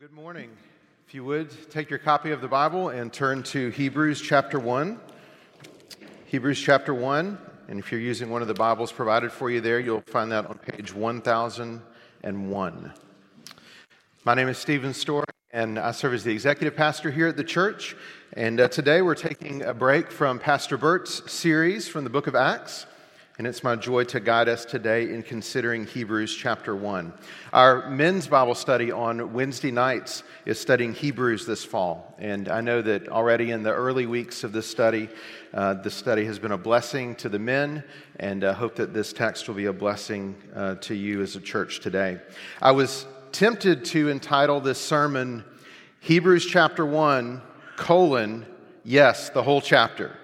Good morning. If you would, take your copy of the Bible and turn to Hebrews chapter 1. Hebrews chapter 1. And if you're using one of the Bibles provided for you there, you'll find that on page 1001. My name is Stephen Story, and I serve as the executive pastor here at the church. And uh, today we're taking a break from Pastor Bert's series from the book of Acts and it's my joy to guide us today in considering Hebrews chapter 1. Our men's Bible study on Wednesday nights is studying Hebrews this fall, and I know that already in the early weeks of this study, uh, the study has been a blessing to the men, and I hope that this text will be a blessing uh, to you as a church today. I was tempted to entitle this sermon Hebrews chapter 1, colon, yes, the whole chapter.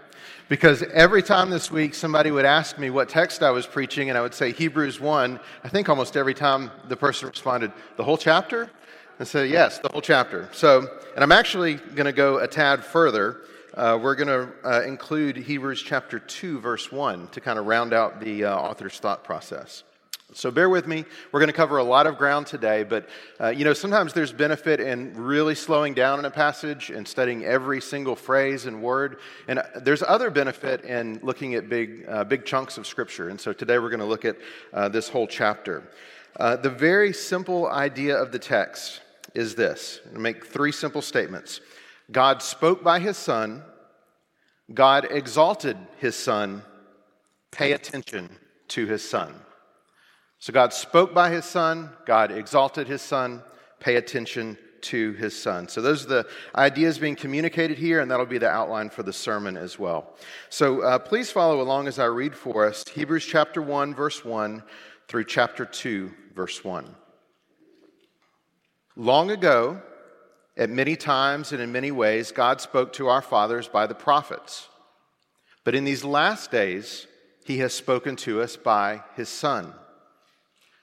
Because every time this week somebody would ask me what text I was preaching, and I would say Hebrews 1, I think almost every time the person responded, The whole chapter? And say, Yes, the whole chapter. So, and I'm actually going to go a tad further. Uh, we're going to uh, include Hebrews chapter 2, verse 1 to kind of round out the uh, author's thought process. So bear with me. We're going to cover a lot of ground today, but uh, you know, sometimes there's benefit in really slowing down in a passage and studying every single phrase and word. And uh, there's other benefit in looking at big, uh, big chunks of Scripture. And so today we're going to look at uh, this whole chapter. Uh, the very simple idea of the text is this I'll make three simple statements God spoke by his Son, God exalted his Son, pay attention to his Son. So God spoke by his son, God exalted his son, pay attention to his son. So those are the ideas being communicated here, and that'll be the outline for the sermon as well. So uh, please follow along as I read for us Hebrews chapter 1, verse 1 through chapter 2, verse 1. Long ago, at many times and in many ways, God spoke to our fathers by the prophets. But in these last days, he has spoken to us by his Son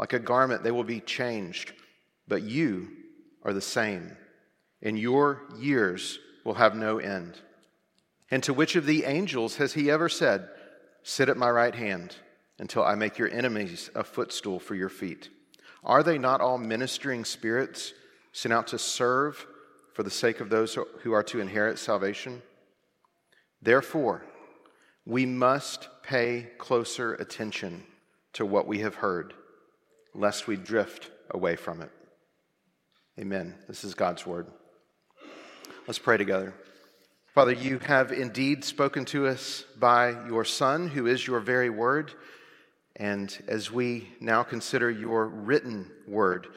like a garment, they will be changed. But you are the same, and your years will have no end. And to which of the angels has he ever said, Sit at my right hand until I make your enemies a footstool for your feet? Are they not all ministering spirits sent out to serve for the sake of those who are to inherit salvation? Therefore, we must pay closer attention to what we have heard lest we drift away from it. Amen. This is God's word. Let's pray together. Father, you have indeed spoken to us by your Son, who is your very word. And as we now consider your written word,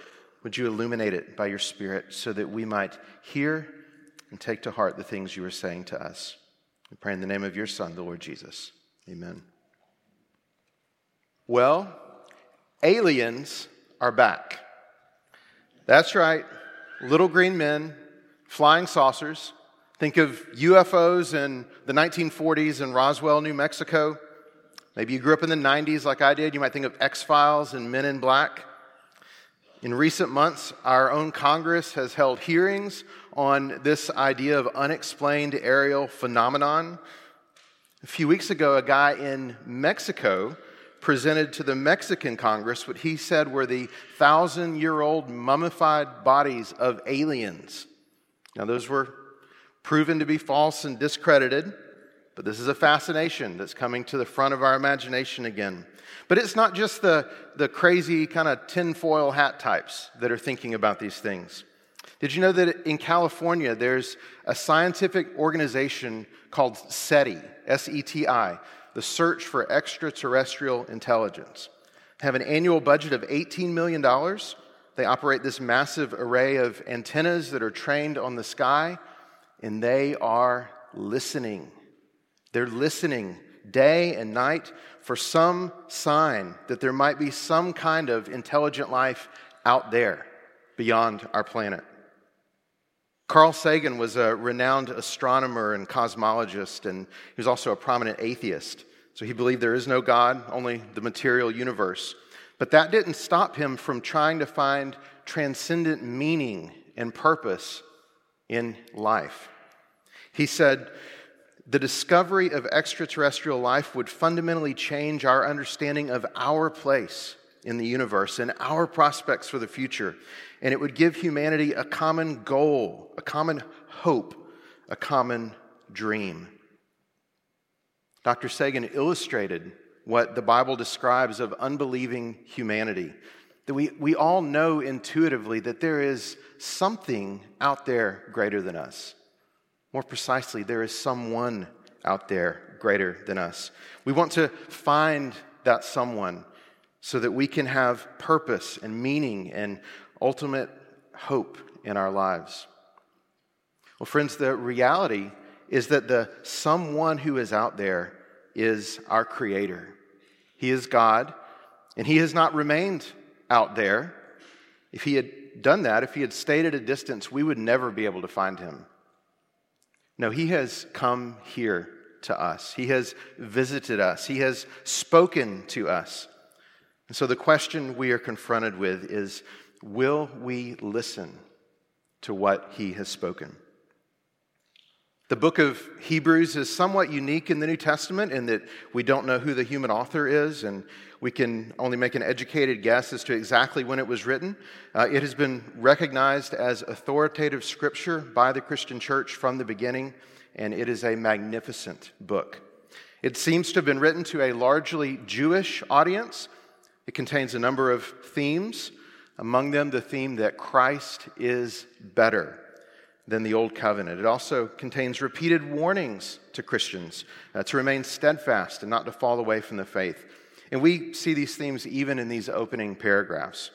would you illuminate it by your Spirit so that we might hear and take to heart the things you are saying to us? We pray in the name of your Son, the Lord Jesus. Amen. Well, aliens are back. That's right, little green men, flying saucers. Think of UFOs in the 1940s in Roswell, New Mexico. Maybe you grew up in the 90s like I did. You might think of X Files and Men in Black. In recent months, our own Congress has held hearings on this idea of unexplained aerial phenomenon. A few weeks ago, a guy in Mexico presented to the Mexican Congress what he said were the thousand year old mummified bodies of aliens. Now, those were proven to be false and discredited, but this is a fascination that's coming to the front of our imagination again. But it's not just the, the crazy kind of tinfoil hat types that are thinking about these things. Did you know that in California there's a scientific organization called SETI, S E T I, the Search for Extraterrestrial Intelligence? They have an annual budget of $18 million. They operate this massive array of antennas that are trained on the sky, and they are listening. They're listening day and night for some sign that there might be some kind of intelligent life out there beyond our planet. Carl Sagan was a renowned astronomer and cosmologist, and he was also a prominent atheist. So he believed there is no God, only the material universe. But that didn't stop him from trying to find transcendent meaning and purpose in life. He said, the discovery of extraterrestrial life would fundamentally change our understanding of our place in the universe and our prospects for the future. And it would give humanity a common goal, a common hope, a common dream. Dr. Sagan illustrated what the Bible describes of unbelieving humanity. That we, we all know intuitively that there is something out there greater than us. More precisely, there is someone out there greater than us. We want to find that someone so that we can have purpose and meaning and ultimate hope in our lives. Well, friends, the reality is that the someone who is out there is our Creator. He is God, and He has not remained out there. If He had done that, if He had stayed at a distance, we would never be able to find Him. No, he has come here to us. He has visited us. He has spoken to us. And so the question we are confronted with is will we listen to what he has spoken? The book of Hebrews is somewhat unique in the New Testament in that we don't know who the human author is, and we can only make an educated guess as to exactly when it was written. Uh, it has been recognized as authoritative scripture by the Christian church from the beginning, and it is a magnificent book. It seems to have been written to a largely Jewish audience. It contains a number of themes, among them, the theme that Christ is better than the Old Covenant. It also contains repeated warnings to Christians uh, to remain steadfast and not to fall away from the faith. And we see these themes even in these opening paragraphs.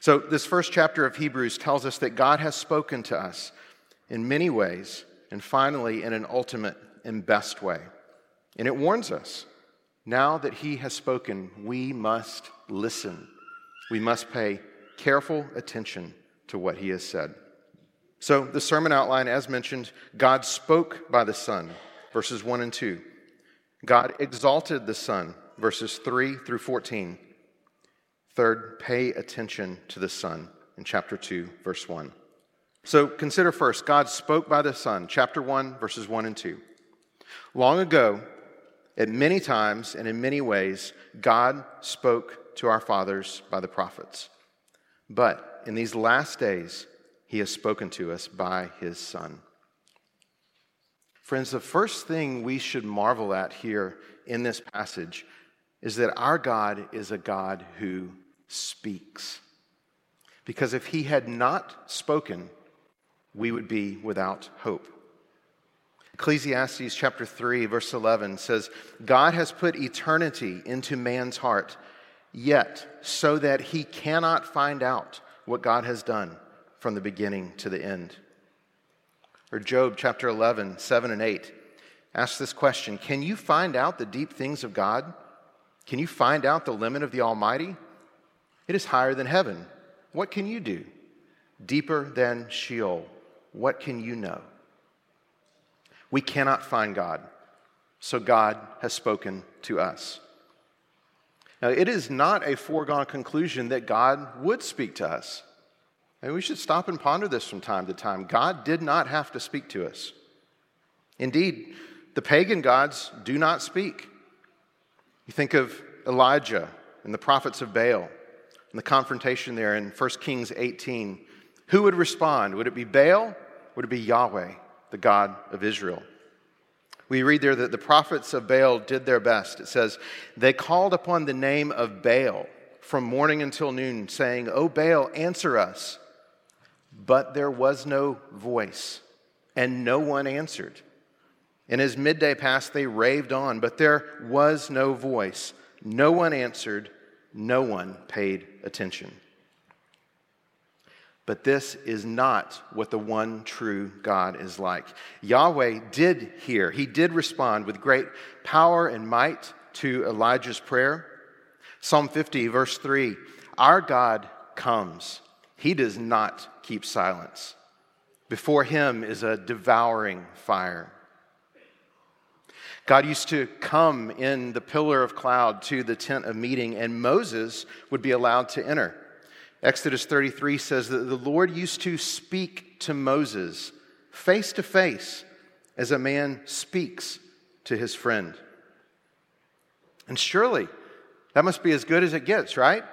So, this first chapter of Hebrews tells us that God has spoken to us in many ways, and finally, in an ultimate and best way. And it warns us now that He has spoken, we must listen. We must pay careful attention to what He has said. So, the sermon outline, as mentioned, God spoke by the Son, verses 1 and 2. God exalted the Son, verses 3 through 14. Third, pay attention to the Son in chapter 2, verse 1. So, consider first God spoke by the Son, chapter 1, verses 1 and 2. Long ago, at many times and in many ways, God spoke to our fathers by the prophets. But in these last days, he has spoken to us by his Son. Friends, the first thing we should marvel at here in this passage is that our God is a God who speaks. Because if he had not spoken, we would be without hope. Ecclesiastes chapter 3, verse 11 says, God has put eternity into man's heart, yet so that he cannot find out what God has done from the beginning to the end. Or Job chapter 11, 7 and 8 asks this question Can you find out the deep things of God? Can you find out the limit of the Almighty? It is higher than heaven. What can you do? Deeper than Sheol. What can you know? We cannot find God, so God has spoken to us. Now, it is not a foregone conclusion that God would speak to us. And we should stop and ponder this from time to time. God did not have to speak to us. Indeed, the pagan gods do not speak. You think of Elijah and the prophets of Baal and the confrontation there in 1 Kings 18. Who would respond? Would it be Baal? Would it be Yahweh, the God of Israel? We read there that the prophets of Baal did their best. It says, They called upon the name of Baal from morning until noon, saying, O Baal, answer us. But there was no voice, and no one answered. And as midday passed, they raved on, but there was no voice. No one answered, no one paid attention. But this is not what the one true God is like. Yahweh did hear, he did respond with great power and might to Elijah's prayer. Psalm 50, verse 3 Our God comes, he does not keep silence. Before him is a devouring fire. God used to come in the pillar of cloud to the tent of meeting, and Moses would be allowed to enter. Exodus 33 says that the Lord used to speak to Moses face to face as a man speaks to his friend. And surely that must be as good as it gets, right?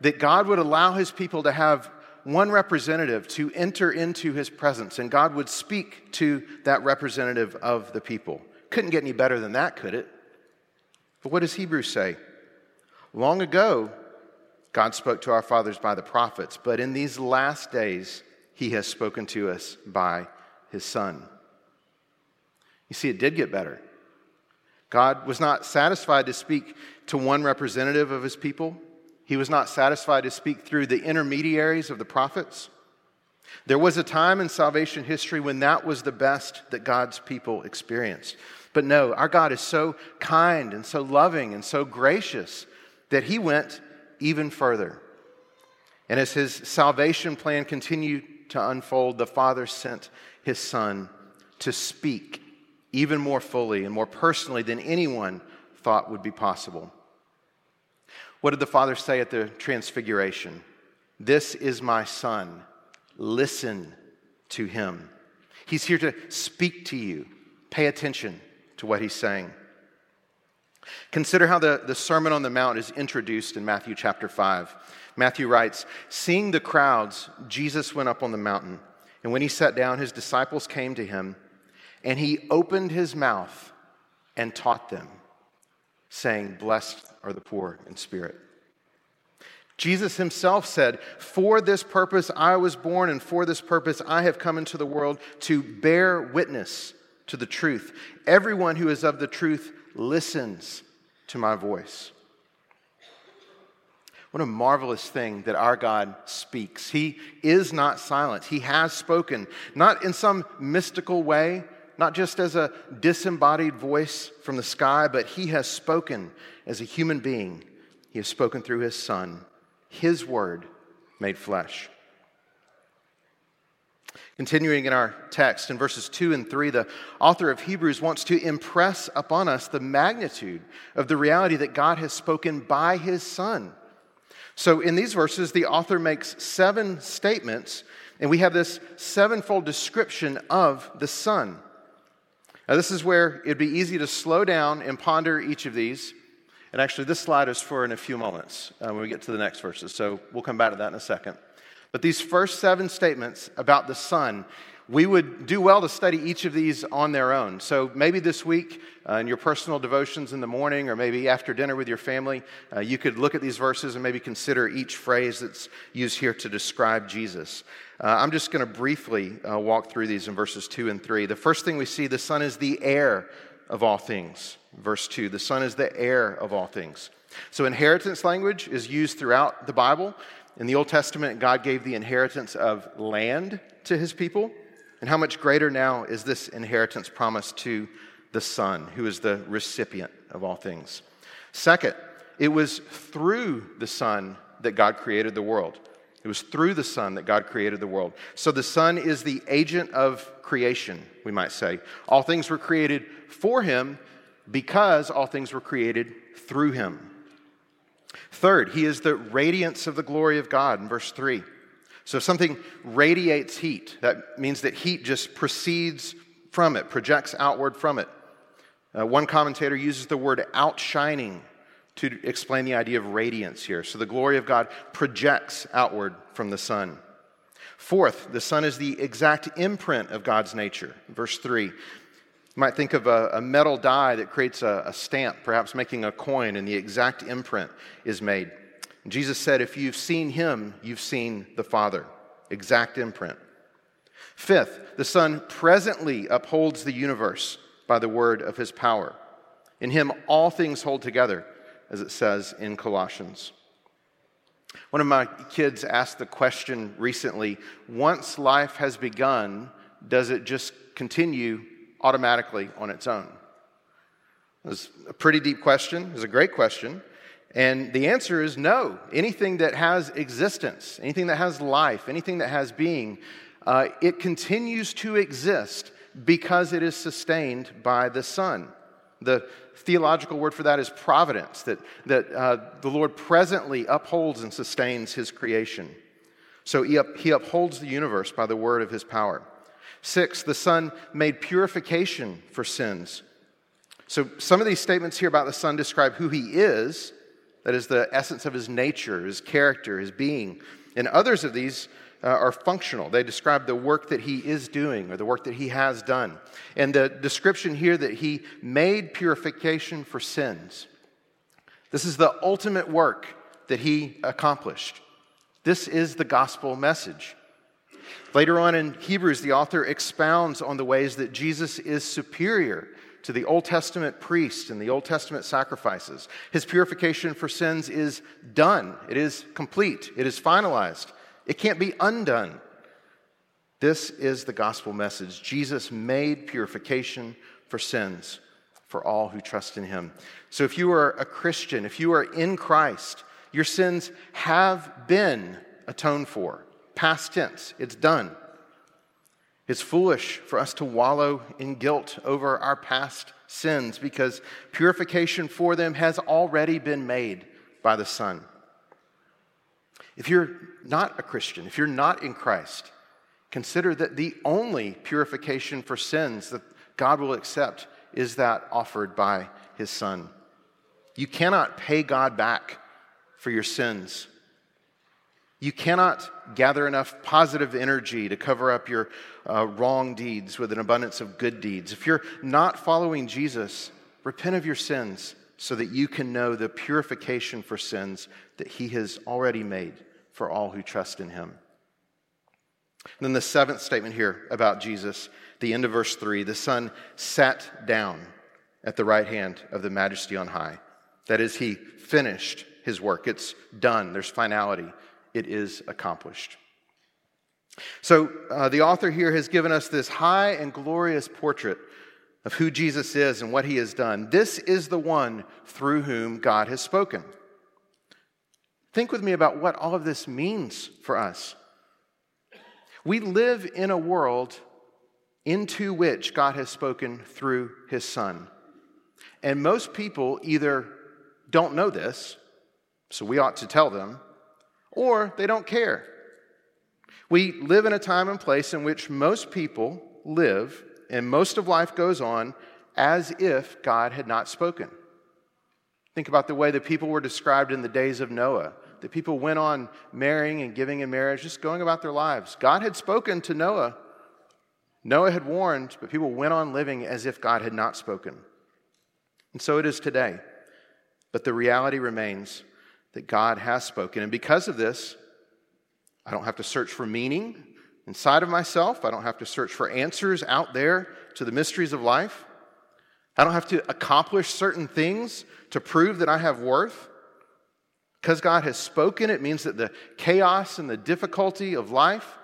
That God would allow his people to have one representative to enter into his presence, and God would speak to that representative of the people. Couldn't get any better than that, could it? But what does Hebrews say? Long ago, God spoke to our fathers by the prophets, but in these last days, he has spoken to us by his Son. You see, it did get better. God was not satisfied to speak to one representative of his people, he was not satisfied to speak through the intermediaries of the prophets. There was a time in salvation history when that was the best that God's people experienced. But no, our God is so kind and so loving and so gracious that he went even further. And as his salvation plan continued to unfold, the Father sent his Son to speak even more fully and more personally than anyone thought would be possible. What did the Father say at the Transfiguration? This is my Son. Listen to him. He's here to speak to you. Pay attention to what he's saying. Consider how the, the Sermon on the Mount is introduced in Matthew chapter 5. Matthew writes Seeing the crowds, Jesus went up on the mountain, and when he sat down, his disciples came to him, and he opened his mouth and taught them, saying, Blessed are the poor in spirit. Jesus himself said, For this purpose I was born, and for this purpose I have come into the world to bear witness to the truth. Everyone who is of the truth listens to my voice. What a marvelous thing that our God speaks. He is not silent. He has spoken, not in some mystical way, not just as a disembodied voice from the sky, but He has spoken as a human being. He has spoken through His Son, His Word made flesh. Continuing in our text in verses 2 and 3, the author of Hebrews wants to impress upon us the magnitude of the reality that God has spoken by his Son. So, in these verses, the author makes seven statements, and we have this sevenfold description of the Son. Now, this is where it'd be easy to slow down and ponder each of these. And actually, this slide is for in a few moments uh, when we get to the next verses. So, we'll come back to that in a second. But these first seven statements about the Son, we would do well to study each of these on their own. So maybe this week, uh, in your personal devotions in the morning, or maybe after dinner with your family, uh, you could look at these verses and maybe consider each phrase that's used here to describe Jesus. Uh, I'm just going to briefly uh, walk through these in verses 2 and 3. The first thing we see the Son is the heir of all things. Verse 2 the Son is the heir of all things. So, inheritance language is used throughout the Bible. In the Old Testament, God gave the inheritance of land to his people. And how much greater now is this inheritance promised to the Son, who is the recipient of all things? Second, it was through the Son that God created the world. It was through the Son that God created the world. So the Son is the agent of creation, we might say. All things were created for him because all things were created through him. Third, he is the radiance of the glory of God in verse 3. So if something radiates heat, that means that heat just proceeds from it, projects outward from it. Uh, one commentator uses the word outshining to explain the idea of radiance here. So the glory of God projects outward from the Son. Fourth, the Son is the exact imprint of God's nature. Verse 3. You might think of a, a metal die that creates a, a stamp, perhaps making a coin, and the exact imprint is made. Jesus said, If you've seen him, you've seen the Father. Exact imprint. Fifth, the Son presently upholds the universe by the word of his power. In him, all things hold together, as it says in Colossians. One of my kids asked the question recently once life has begun, does it just continue automatically on its own? It was a pretty deep question. It was a great question. And the answer is no. Anything that has existence, anything that has life, anything that has being, uh, it continues to exist because it is sustained by the Son. The theological word for that is providence, that, that uh, the Lord presently upholds and sustains his creation. So he, up, he upholds the universe by the word of his power. Six, the Son made purification for sins. So some of these statements here about the Son describe who he is, that is the essence of his nature, his character, his being. And others of these uh, are functional. They describe the work that he is doing or the work that he has done. And the description here that he made purification for sins. This is the ultimate work that he accomplished. This is the gospel message. Later on in Hebrews, the author expounds on the ways that Jesus is superior to the Old Testament priests and the Old Testament sacrifices. His purification for sins is done, it is complete, it is finalized, it can't be undone. This is the gospel message. Jesus made purification for sins for all who trust in him. So if you are a Christian, if you are in Christ, your sins have been atoned for. Past tense, it's done. It's foolish for us to wallow in guilt over our past sins because purification for them has already been made by the Son. If you're not a Christian, if you're not in Christ, consider that the only purification for sins that God will accept is that offered by his Son. You cannot pay God back for your sins. You cannot gather enough positive energy to cover up your uh, wrong deeds with an abundance of good deeds. If you're not following Jesus, repent of your sins so that you can know the purification for sins that he has already made for all who trust in him. And then the seventh statement here about Jesus, the end of verse 3 the Son sat down at the right hand of the majesty on high. That is, he finished his work. It's done, there's finality it is accomplished. So, uh, the author here has given us this high and glorious portrait of who Jesus is and what he has done. This is the one through whom God has spoken. Think with me about what all of this means for us. We live in a world into which God has spoken through his Son. And most people either don't know this, so we ought to tell them, or they don't care. We live in a time and place in which most people live and most of life goes on as if God had not spoken. Think about the way that people were described in the days of Noah. The people went on marrying and giving in marriage, just going about their lives. God had spoken to Noah. Noah had warned, but people went on living as if God had not spoken. And so it is today. But the reality remains that God has spoken. And because of this, I don't have to search for meaning inside of myself. I don't have to search for answers out there to the mysteries of life. I don't have to accomplish certain things to prove that I have worth. Because God has spoken, it means that the chaos and the difficulty of life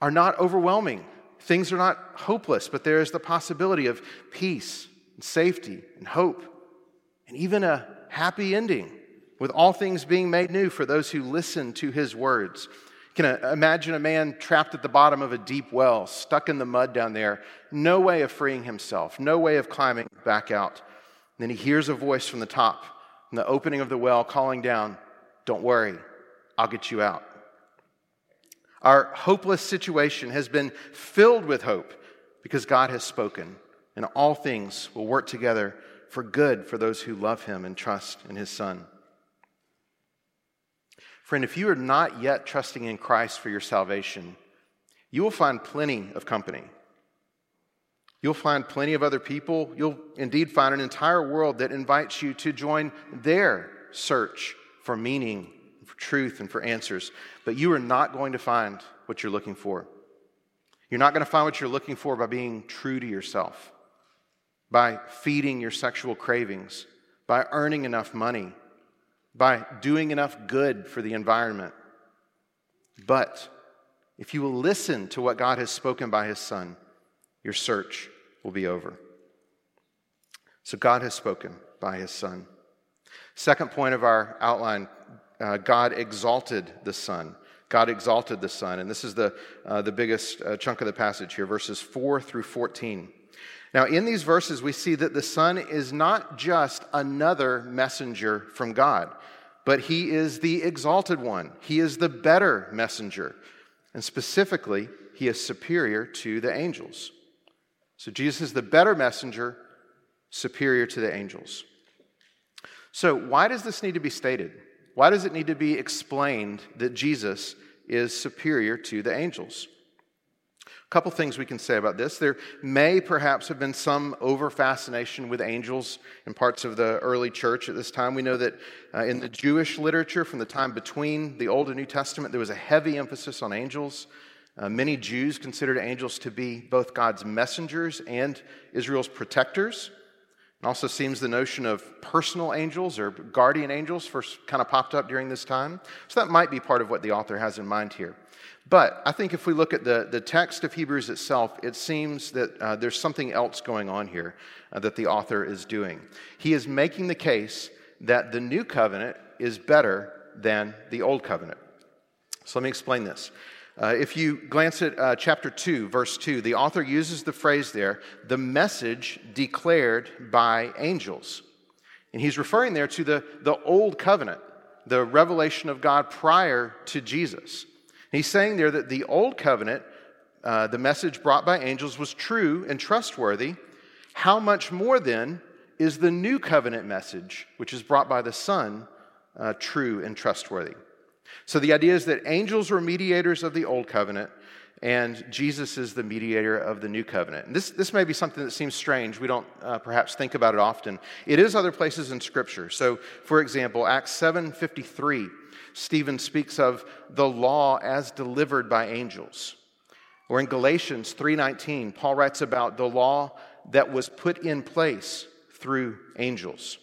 are not overwhelming. Things are not hopeless, but there is the possibility of peace and safety and hope and even a happy ending with all things being made new for those who listen to his words. You can imagine a man trapped at the bottom of a deep well, stuck in the mud down there, no way of freeing himself, no way of climbing back out. And then he hears a voice from the top in the opening of the well, calling down, Don't worry, I'll get you out. Our hopeless situation has been filled with hope because God has spoken, and all things will work together for good for those who love Him and trust in His Son. Friend, if you are not yet trusting in Christ for your salvation, you will find plenty of company. You'll find plenty of other people. You'll indeed find an entire world that invites you to join their search for meaning, for truth, and for answers. But you are not going to find what you're looking for. You're not going to find what you're looking for by being true to yourself, by feeding your sexual cravings, by earning enough money, by doing enough good for the environment. But if you will listen to what God has spoken by His Son, your search will be over. So God has spoken by His Son. Second point of our outline uh, God exalted the Son. God exalted the Son. And this is the, uh, the biggest uh, chunk of the passage here, verses 4 through 14. Now, in these verses, we see that the Son is not just another messenger from God, but he is the exalted one. He is the better messenger. And specifically, he is superior to the angels. So, Jesus is the better messenger, superior to the angels. So, why does this need to be stated? Why does it need to be explained that Jesus is superior to the angels? Couple things we can say about this. There may perhaps have been some over fascination with angels in parts of the early church at this time. We know that uh, in the Jewish literature from the time between the Old and New Testament, there was a heavy emphasis on angels. Uh, many Jews considered angels to be both God's messengers and Israel's protectors. It also seems the notion of personal angels or guardian angels first kind of popped up during this time. So that might be part of what the author has in mind here. But I think if we look at the, the text of Hebrews itself, it seems that uh, there's something else going on here uh, that the author is doing. He is making the case that the new covenant is better than the old covenant. So let me explain this. Uh, if you glance at uh, chapter 2, verse 2, the author uses the phrase there, the message declared by angels. And he's referring there to the, the old covenant, the revelation of God prior to Jesus. He's saying there that the old covenant, uh, the message brought by angels, was true and trustworthy. How much more then is the new covenant message, which is brought by the Son, uh, true and trustworthy? So the idea is that angels were mediators of the old covenant, and Jesus is the mediator of the new covenant. And this, this may be something that seems strange. We don't uh, perhaps think about it often. It is other places in Scripture. So, for example, Acts 7:53 Stephen speaks of the law as delivered by angels. Or in Galatians 3:19, Paul writes about the law that was put in place through angels.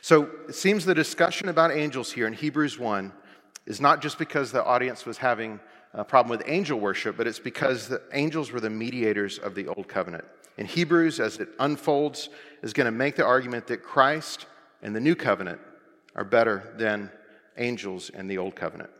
So it seems the discussion about angels here in Hebrews 1 is not just because the audience was having a problem with angel worship, but it's because the angels were the mediators of the old covenant. In Hebrews, as it unfolds, is going to make the argument that Christ and the new covenant are better than angels in the Old Covenant.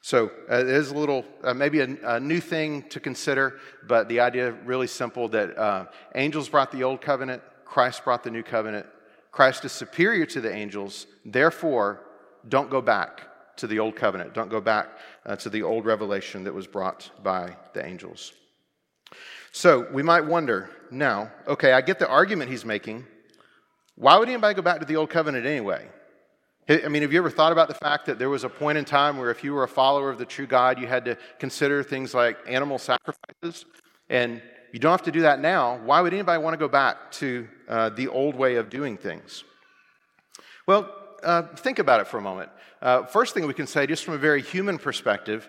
So uh, it is a little, uh, maybe a, a, new thing to consider, but the idea really simple that uh, angels brought the Old Covenant, Christ brought the New Covenant. Christ is superior to the angels, therefore, don't go back to the Old Covenant. Don't go back uh, to the old revelation that was brought by the angels. So we might wonder now, okay, I get the argument he's making. Why would anybody go back to the Old Covenant anyway? I mean, have you ever thought about the fact that there was a point in time where if you were a follower of the true God, you had to consider things like animal sacrifices? And you don't have to do that now. Why would anybody want to go back to uh, the old way of doing things? Well, uh, think about it for a moment. Uh, first thing we can say, just from a very human perspective,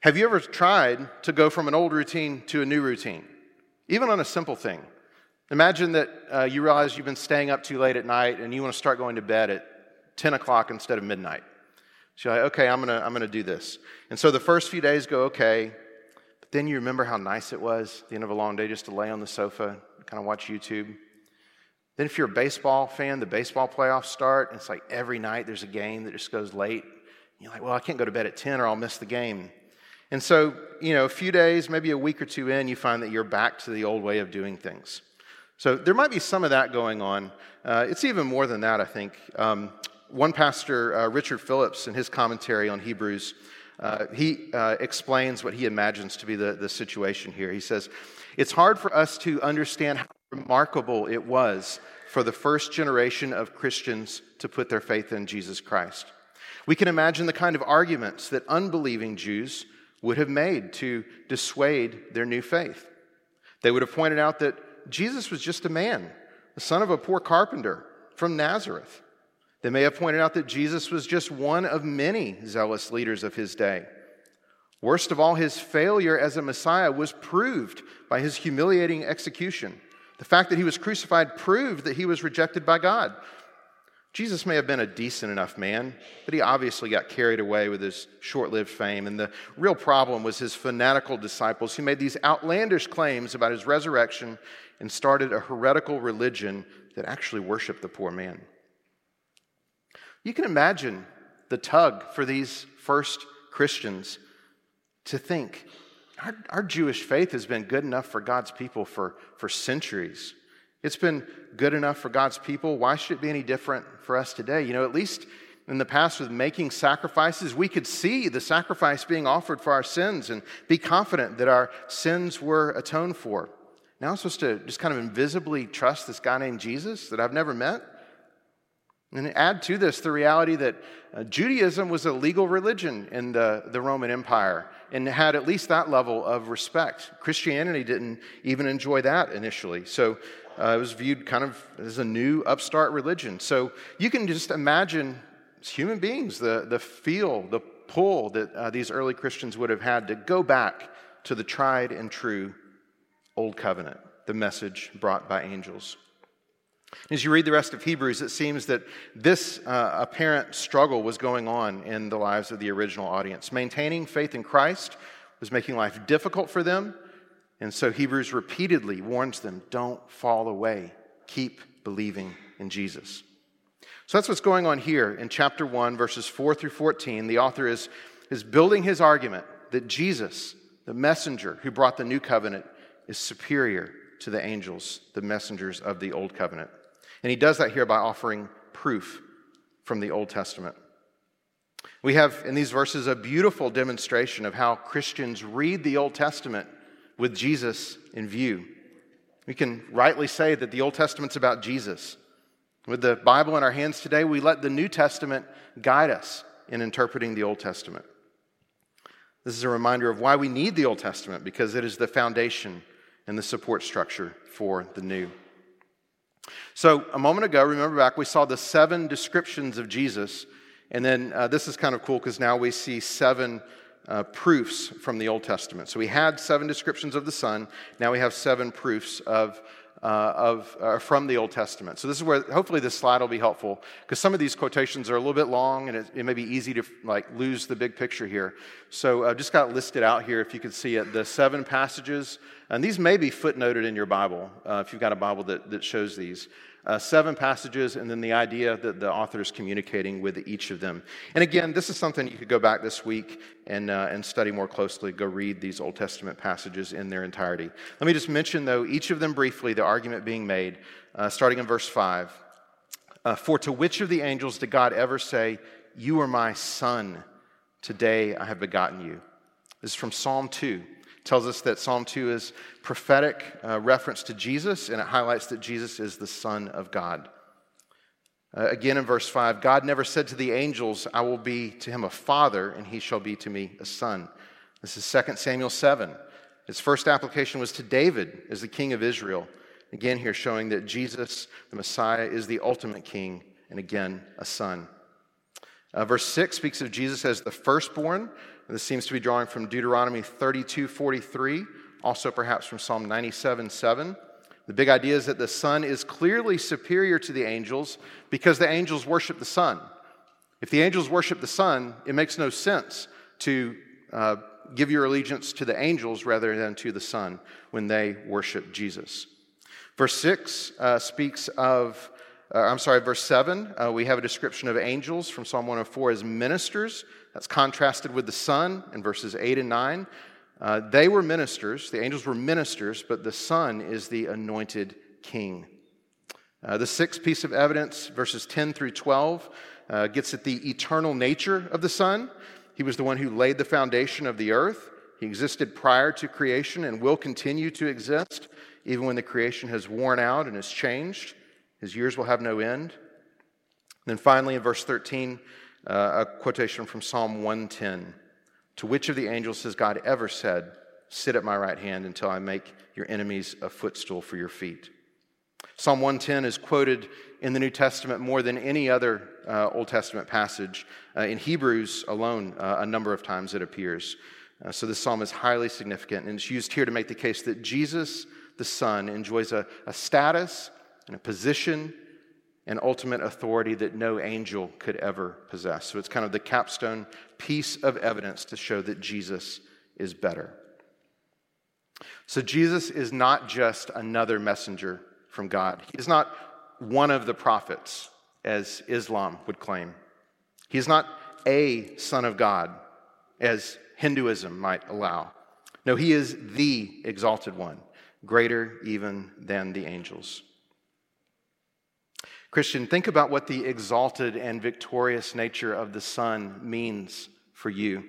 have you ever tried to go from an old routine to a new routine? Even on a simple thing. Imagine that uh, you realize you've been staying up too late at night and you want to start going to bed at 10 o'clock instead of midnight. She's like, okay, I'm gonna, I'm gonna do this. And so the first few days go okay, but then you remember how nice it was the end of a long day just to lay on the sofa, kind of watch YouTube. Then if you're a baseball fan, the baseball playoffs start, and it's like every night there's a game that just goes late. You're like, well, I can't go to bed at 10 or I'll miss the game. And so, you know, a few days, maybe a week or two in, you find that you're back to the old way of doing things. So there might be some of that going on. Uh, it's even more than that, I think. Um, one pastor, uh, Richard Phillips, in his commentary on Hebrews, uh, he uh, explains what he imagines to be the, the situation here. He says, It's hard for us to understand how remarkable it was for the first generation of Christians to put their faith in Jesus Christ. We can imagine the kind of arguments that unbelieving Jews would have made to dissuade their new faith. They would have pointed out that Jesus was just a man, the son of a poor carpenter from Nazareth. They may have pointed out that Jesus was just one of many zealous leaders of his day. Worst of all, his failure as a Messiah was proved by his humiliating execution. The fact that he was crucified proved that he was rejected by God. Jesus may have been a decent enough man, but he obviously got carried away with his short lived fame. And the real problem was his fanatical disciples who made these outlandish claims about his resurrection and started a heretical religion that actually worshiped the poor man. You can imagine the tug for these first Christians to think our, our Jewish faith has been good enough for God's people for, for centuries. It's been good enough for God's people. Why should it be any different for us today? You know, at least in the past with making sacrifices, we could see the sacrifice being offered for our sins and be confident that our sins were atoned for. Now I'm supposed to just kind of invisibly trust this guy named Jesus that I've never met? And add to this the reality that uh, Judaism was a legal religion in the, the Roman Empire and had at least that level of respect. Christianity didn't even enjoy that initially. So uh, it was viewed kind of as a new upstart religion. So you can just imagine as human beings the, the feel, the pull that uh, these early Christians would have had to go back to the tried and true Old Covenant, the message brought by angels. As you read the rest of Hebrews, it seems that this uh, apparent struggle was going on in the lives of the original audience. Maintaining faith in Christ was making life difficult for them, and so Hebrews repeatedly warns them don't fall away, keep believing in Jesus. So that's what's going on here in chapter 1, verses 4 through 14. The author is, is building his argument that Jesus, the messenger who brought the new covenant, is superior to the angels, the messengers of the old covenant. And he does that here by offering proof from the Old Testament. We have in these verses a beautiful demonstration of how Christians read the Old Testament with Jesus in view. We can rightly say that the Old Testament's about Jesus. With the Bible in our hands today, we let the New Testament guide us in interpreting the Old Testament. This is a reminder of why we need the Old Testament, because it is the foundation and the support structure for the New. So, a moment ago, remember back, we saw the seven descriptions of Jesus. And then uh, this is kind of cool because now we see seven uh, proofs from the Old Testament. So we had seven descriptions of the Son. Now we have seven proofs of, uh, of, uh, from the Old Testament. So this is where hopefully this slide will be helpful because some of these quotations are a little bit long and it, it may be easy to like lose the big picture here. So I uh, just got listed out here if you could see it. The seven passages, and these may be footnoted in your Bible uh, if you've got a Bible that, that shows these uh, seven passages, and then the idea that the author is communicating with each of them. And again, this is something you could go back this week and, uh, and study more closely. Go read these Old Testament passages in their entirety. Let me just mention, though, each of them briefly, the argument being made, uh, starting in verse 5. Uh, For to which of the angels did God ever say, You are my son, today I have begotten you? This is from Psalm 2 tells us that Psalm 2 is prophetic uh, reference to Jesus, and it highlights that Jesus is the Son of God. Uh, again in verse 5, God never said to the angels, I will be to him a father, and he shall be to me a son. This is 2 Samuel 7. His first application was to David as the king of Israel. Again, here showing that Jesus, the Messiah, is the ultimate king, and again, a son. Uh, verse 6 speaks of Jesus as the firstborn. This seems to be drawing from Deuteronomy 32 43, also perhaps from Psalm 97 7. The big idea is that the Son is clearly superior to the angels because the angels worship the Son. If the angels worship the Son, it makes no sense to uh, give your allegiance to the angels rather than to the Son when they worship Jesus. Verse 6 uh, speaks of, uh, I'm sorry, verse 7, uh, we have a description of angels from Psalm 104 as ministers that's contrasted with the Son in verses 8 and 9. Uh, they were ministers, the angels were ministers, but the Son is the anointed king. Uh, the sixth piece of evidence, verses 10 through 12, uh, gets at the eternal nature of the Son. He was the one who laid the foundation of the earth. He existed prior to creation and will continue to exist even when the creation has worn out and has changed. His years will have no end. then finally, in verse 13, uh, a quotation from Psalm 110 To which of the angels has God ever said, Sit at my right hand until I make your enemies a footstool for your feet? Psalm 110 is quoted in the New Testament more than any other uh, Old Testament passage. Uh, in Hebrews alone, uh, a number of times it appears. Uh, so this psalm is highly significant, and it's used here to make the case that Jesus, the Son, enjoys a, a status and a position and ultimate authority that no angel could ever possess. So it's kind of the capstone piece of evidence to show that Jesus is better. So Jesus is not just another messenger from God, He's not one of the prophets, as Islam would claim. He's not a son of God, as Hinduism might allow. No, he is the exalted one, greater even than the angels. Christian, think about what the exalted and victorious nature of the Son means for you.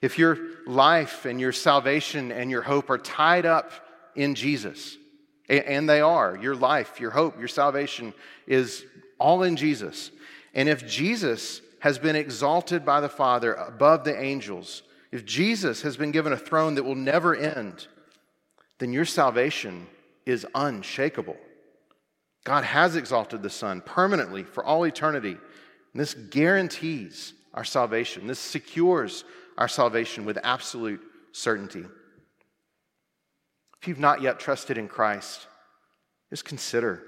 If your life and your salvation and your hope are tied up in Jesus, and they are, your life, your hope, your salvation is all in Jesus. And if Jesus has been exalted by the Father above the angels, if Jesus has been given a throne that will never end, then your salvation is unshakable. God has exalted the Son permanently for all eternity. And this guarantees our salvation. This secures our salvation with absolute certainty. If you've not yet trusted in Christ, just consider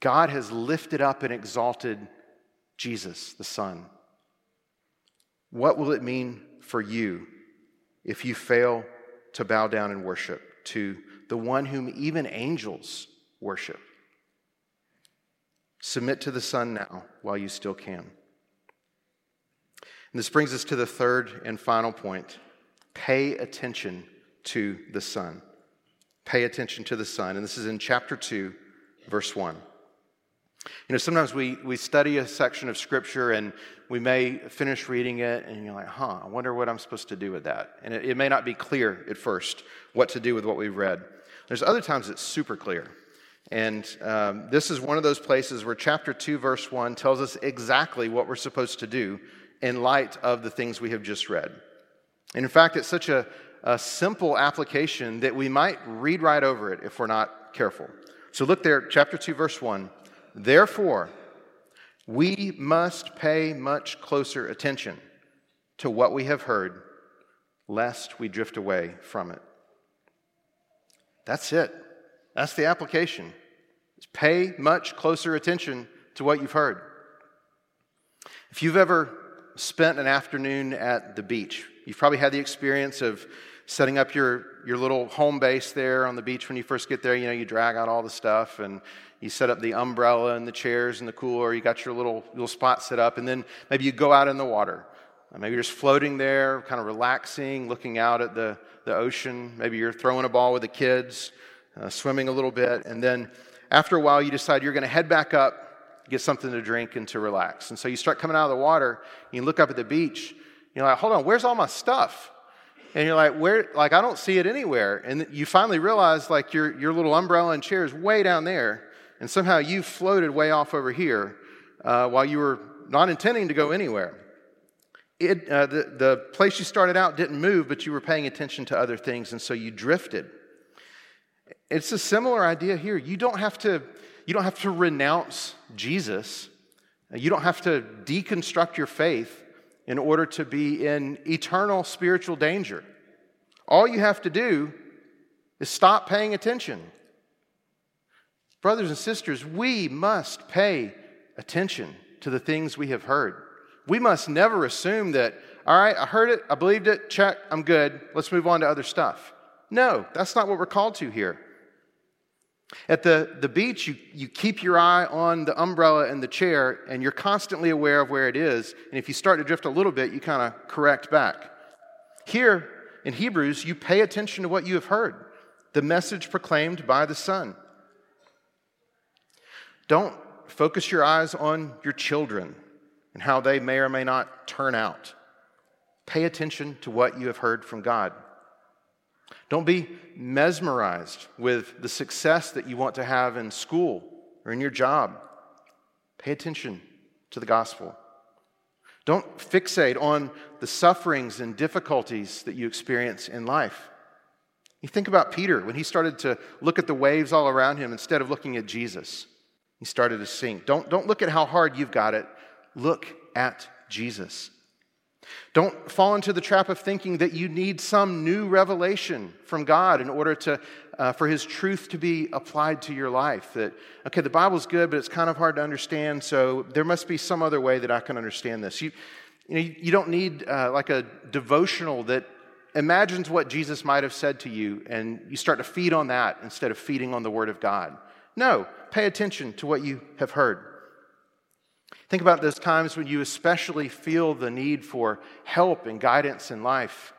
God has lifted up and exalted Jesus, the Son. What will it mean for you if you fail to bow down and worship to the one whom even angels worship? Submit to the Son now while you still can. And this brings us to the third and final point pay attention to the Son. Pay attention to the Son. And this is in chapter 2, verse 1. You know, sometimes we, we study a section of Scripture and we may finish reading it and you're like, huh, I wonder what I'm supposed to do with that. And it, it may not be clear at first what to do with what we've read. There's other times it's super clear. And um, this is one of those places where chapter 2, verse 1 tells us exactly what we're supposed to do in light of the things we have just read. And in fact, it's such a, a simple application that we might read right over it if we're not careful. So look there, chapter 2, verse 1. Therefore, we must pay much closer attention to what we have heard, lest we drift away from it. That's it. That's the application. Is pay much closer attention to what you've heard. If you've ever spent an afternoon at the beach, you've probably had the experience of setting up your, your little home base there on the beach when you first get there. You know, you drag out all the stuff and you set up the umbrella and the chairs and the cooler. You got your little, little spot set up, and then maybe you go out in the water. Uh, maybe you're just floating there, kind of relaxing, looking out at the, the ocean. Maybe you're throwing a ball with the kids uh, swimming a little bit, and then after a while, you decide you're going to head back up, get something to drink, and to relax. And so you start coming out of the water, you look up at the beach, you're like, hold on, where's all my stuff? And you're like, where? Like, I don't see it anywhere. And you finally realize, like, your, your little umbrella and chair is way down there, and somehow you floated way off over here uh, while you were not intending to go anywhere. It, uh, the, the place you started out didn't move, but you were paying attention to other things, and so you drifted. It's a similar idea here. You don't have to, you don't have to renounce Jesus. You don't have to deconstruct your faith in order to be in eternal spiritual danger. All you have to do is stop paying attention. Brothers and sisters, we must pay attention to the things we have heard. We must never assume that, all right, I heard it, I believed it, check, I'm good, let's move on to other stuff. No, that's not what we're called to here. At the, the beach, you, you keep your eye on the umbrella and the chair, and you're constantly aware of where it is. And if you start to drift a little bit, you kind of correct back. Here in Hebrews, you pay attention to what you have heard. the message proclaimed by the Son. Don't focus your eyes on your children and how they may or may not turn out. Pay attention to what you have heard from God. Don't be mesmerized with the success that you want to have in school or in your job. Pay attention to the gospel. Don't fixate on the sufferings and difficulties that you experience in life. You think about Peter when he started to look at the waves all around him instead of looking at Jesus. He started to sink. Don't, don't look at how hard you've got it, look at Jesus. Don't fall into the trap of thinking that you need some new revelation from God in order to, uh, for His truth to be applied to your life. That, okay, the Bible's good, but it's kind of hard to understand, so there must be some other way that I can understand this. You, you, know, you don't need uh, like a devotional that imagines what Jesus might have said to you, and you start to feed on that instead of feeding on the Word of God. No, pay attention to what you have heard. Think about those times when you especially feel the need for help and guidance in life.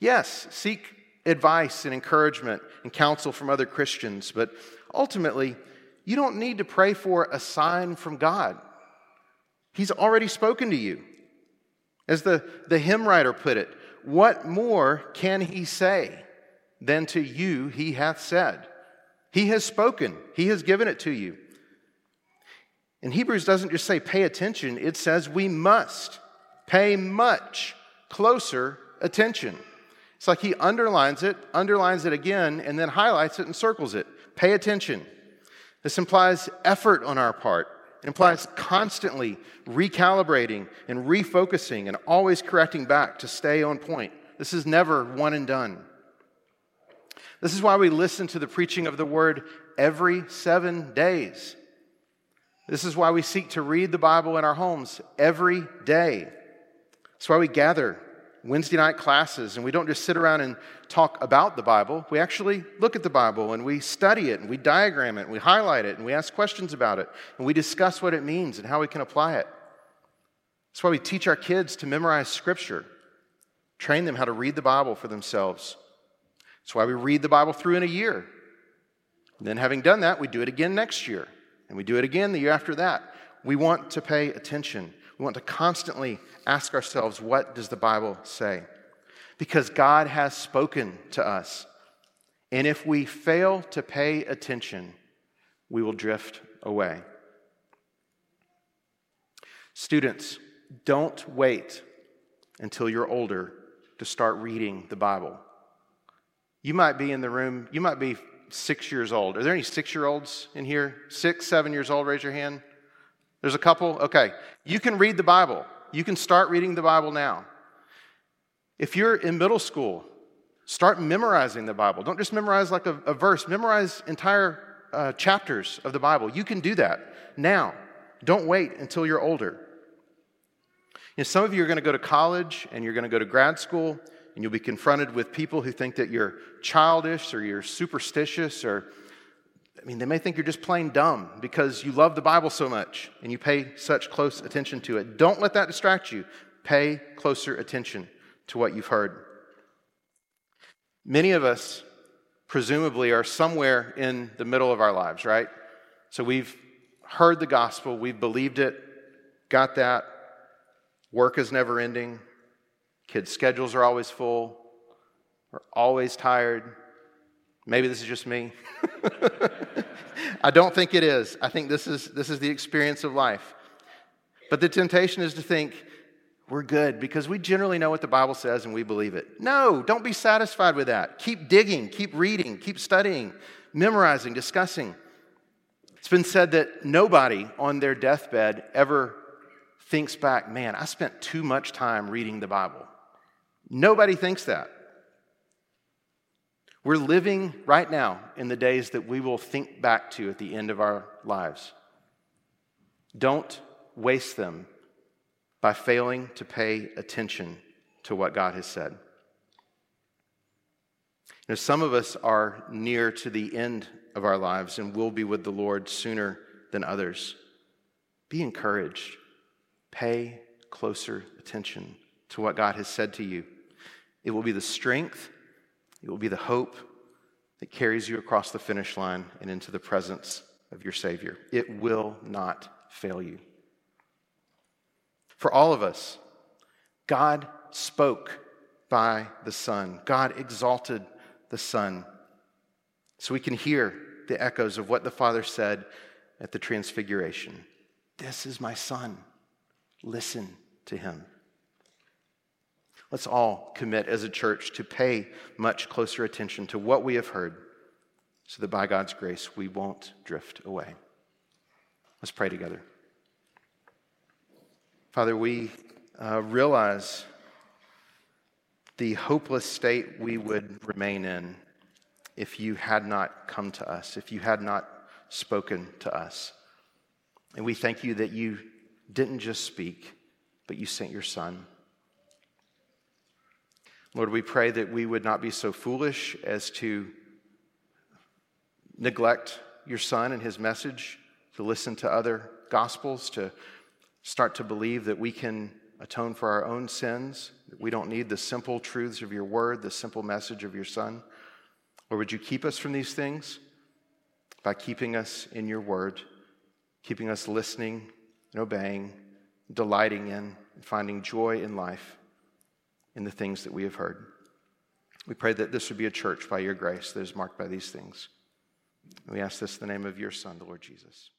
Yes, seek advice and encouragement and counsel from other Christians, but ultimately, you don't need to pray for a sign from God. He's already spoken to you. As the, the hymn writer put it, what more can he say than to you he hath said? He has spoken, he has given it to you. And Hebrews doesn't just say pay attention, it says we must pay much closer attention. It's like he underlines it, underlines it again, and then highlights it and circles it. Pay attention. This implies effort on our part. It implies constantly recalibrating and refocusing and always correcting back to stay on point. This is never one and done. This is why we listen to the preaching of the word every seven days. This is why we seek to read the Bible in our homes every day. That's why we gather Wednesday night classes and we don't just sit around and talk about the Bible. We actually look at the Bible and we study it and we diagram it and we highlight it and we ask questions about it and we discuss what it means and how we can apply it. That's why we teach our kids to memorize Scripture, train them how to read the Bible for themselves. That's why we read the Bible through in a year. And then, having done that, we do it again next year. And we do it again the year after that. We want to pay attention. We want to constantly ask ourselves, what does the Bible say? Because God has spoken to us. And if we fail to pay attention, we will drift away. Students, don't wait until you're older to start reading the Bible. You might be in the room, you might be six years old. Are there any six year olds in here? Six, seven years old? Raise your hand. There's a couple? Okay. You can read the Bible. You can start reading the Bible now. If you're in middle school, start memorizing the Bible. Don't just memorize like a, a verse, memorize entire uh, chapters of the Bible. You can do that now. Don't wait until you're older. You know, some of you are going to go to college and you're going to go to grad school and you'll be confronted with people who think that you're childish or you're superstitious or I mean, they may think you're just plain dumb because you love the Bible so much and you pay such close attention to it. Don't let that distract you. Pay closer attention to what you've heard. Many of us, presumably, are somewhere in the middle of our lives, right? So we've heard the gospel, we've believed it, got that. Work is never ending, Kids' schedules are always full. We're always tired. Maybe this is just me. I don't think it is. I think this is, this is the experience of life. But the temptation is to think, we're good because we generally know what the Bible says and we believe it. No, don't be satisfied with that. Keep digging, keep reading, keep studying, memorizing, discussing. It's been said that nobody on their deathbed ever thinks back, man, I spent too much time reading the Bible. Nobody thinks that. We're living right now in the days that we will think back to at the end of our lives. Don't waste them by failing to pay attention to what God has said. Now, some of us are near to the end of our lives and will be with the Lord sooner than others. Be encouraged. Pay closer attention to what God has said to you. It will be the strength, it will be the hope, that carries you across the finish line and into the presence of your Savior. It will not fail you. For all of us, God spoke by the Son, God exalted the Son. So we can hear the echoes of what the Father said at the Transfiguration This is my Son. Listen to him. Let's all commit as a church to pay much closer attention to what we have heard so that by God's grace we won't drift away. Let's pray together. Father, we uh, realize the hopeless state we would remain in if you had not come to us, if you had not spoken to us. And we thank you that you didn't just speak, but you sent your Son. Lord, we pray that we would not be so foolish as to neglect your Son and his message, to listen to other gospels, to start to believe that we can atone for our own sins, that we don't need the simple truths of your word, the simple message of your Son. Or would you keep us from these things by keeping us in your word, keeping us listening and obeying, delighting in, and finding joy in life? In the things that we have heard. We pray that this would be a church by your grace that is marked by these things. We ask this in the name of your Son, the Lord Jesus.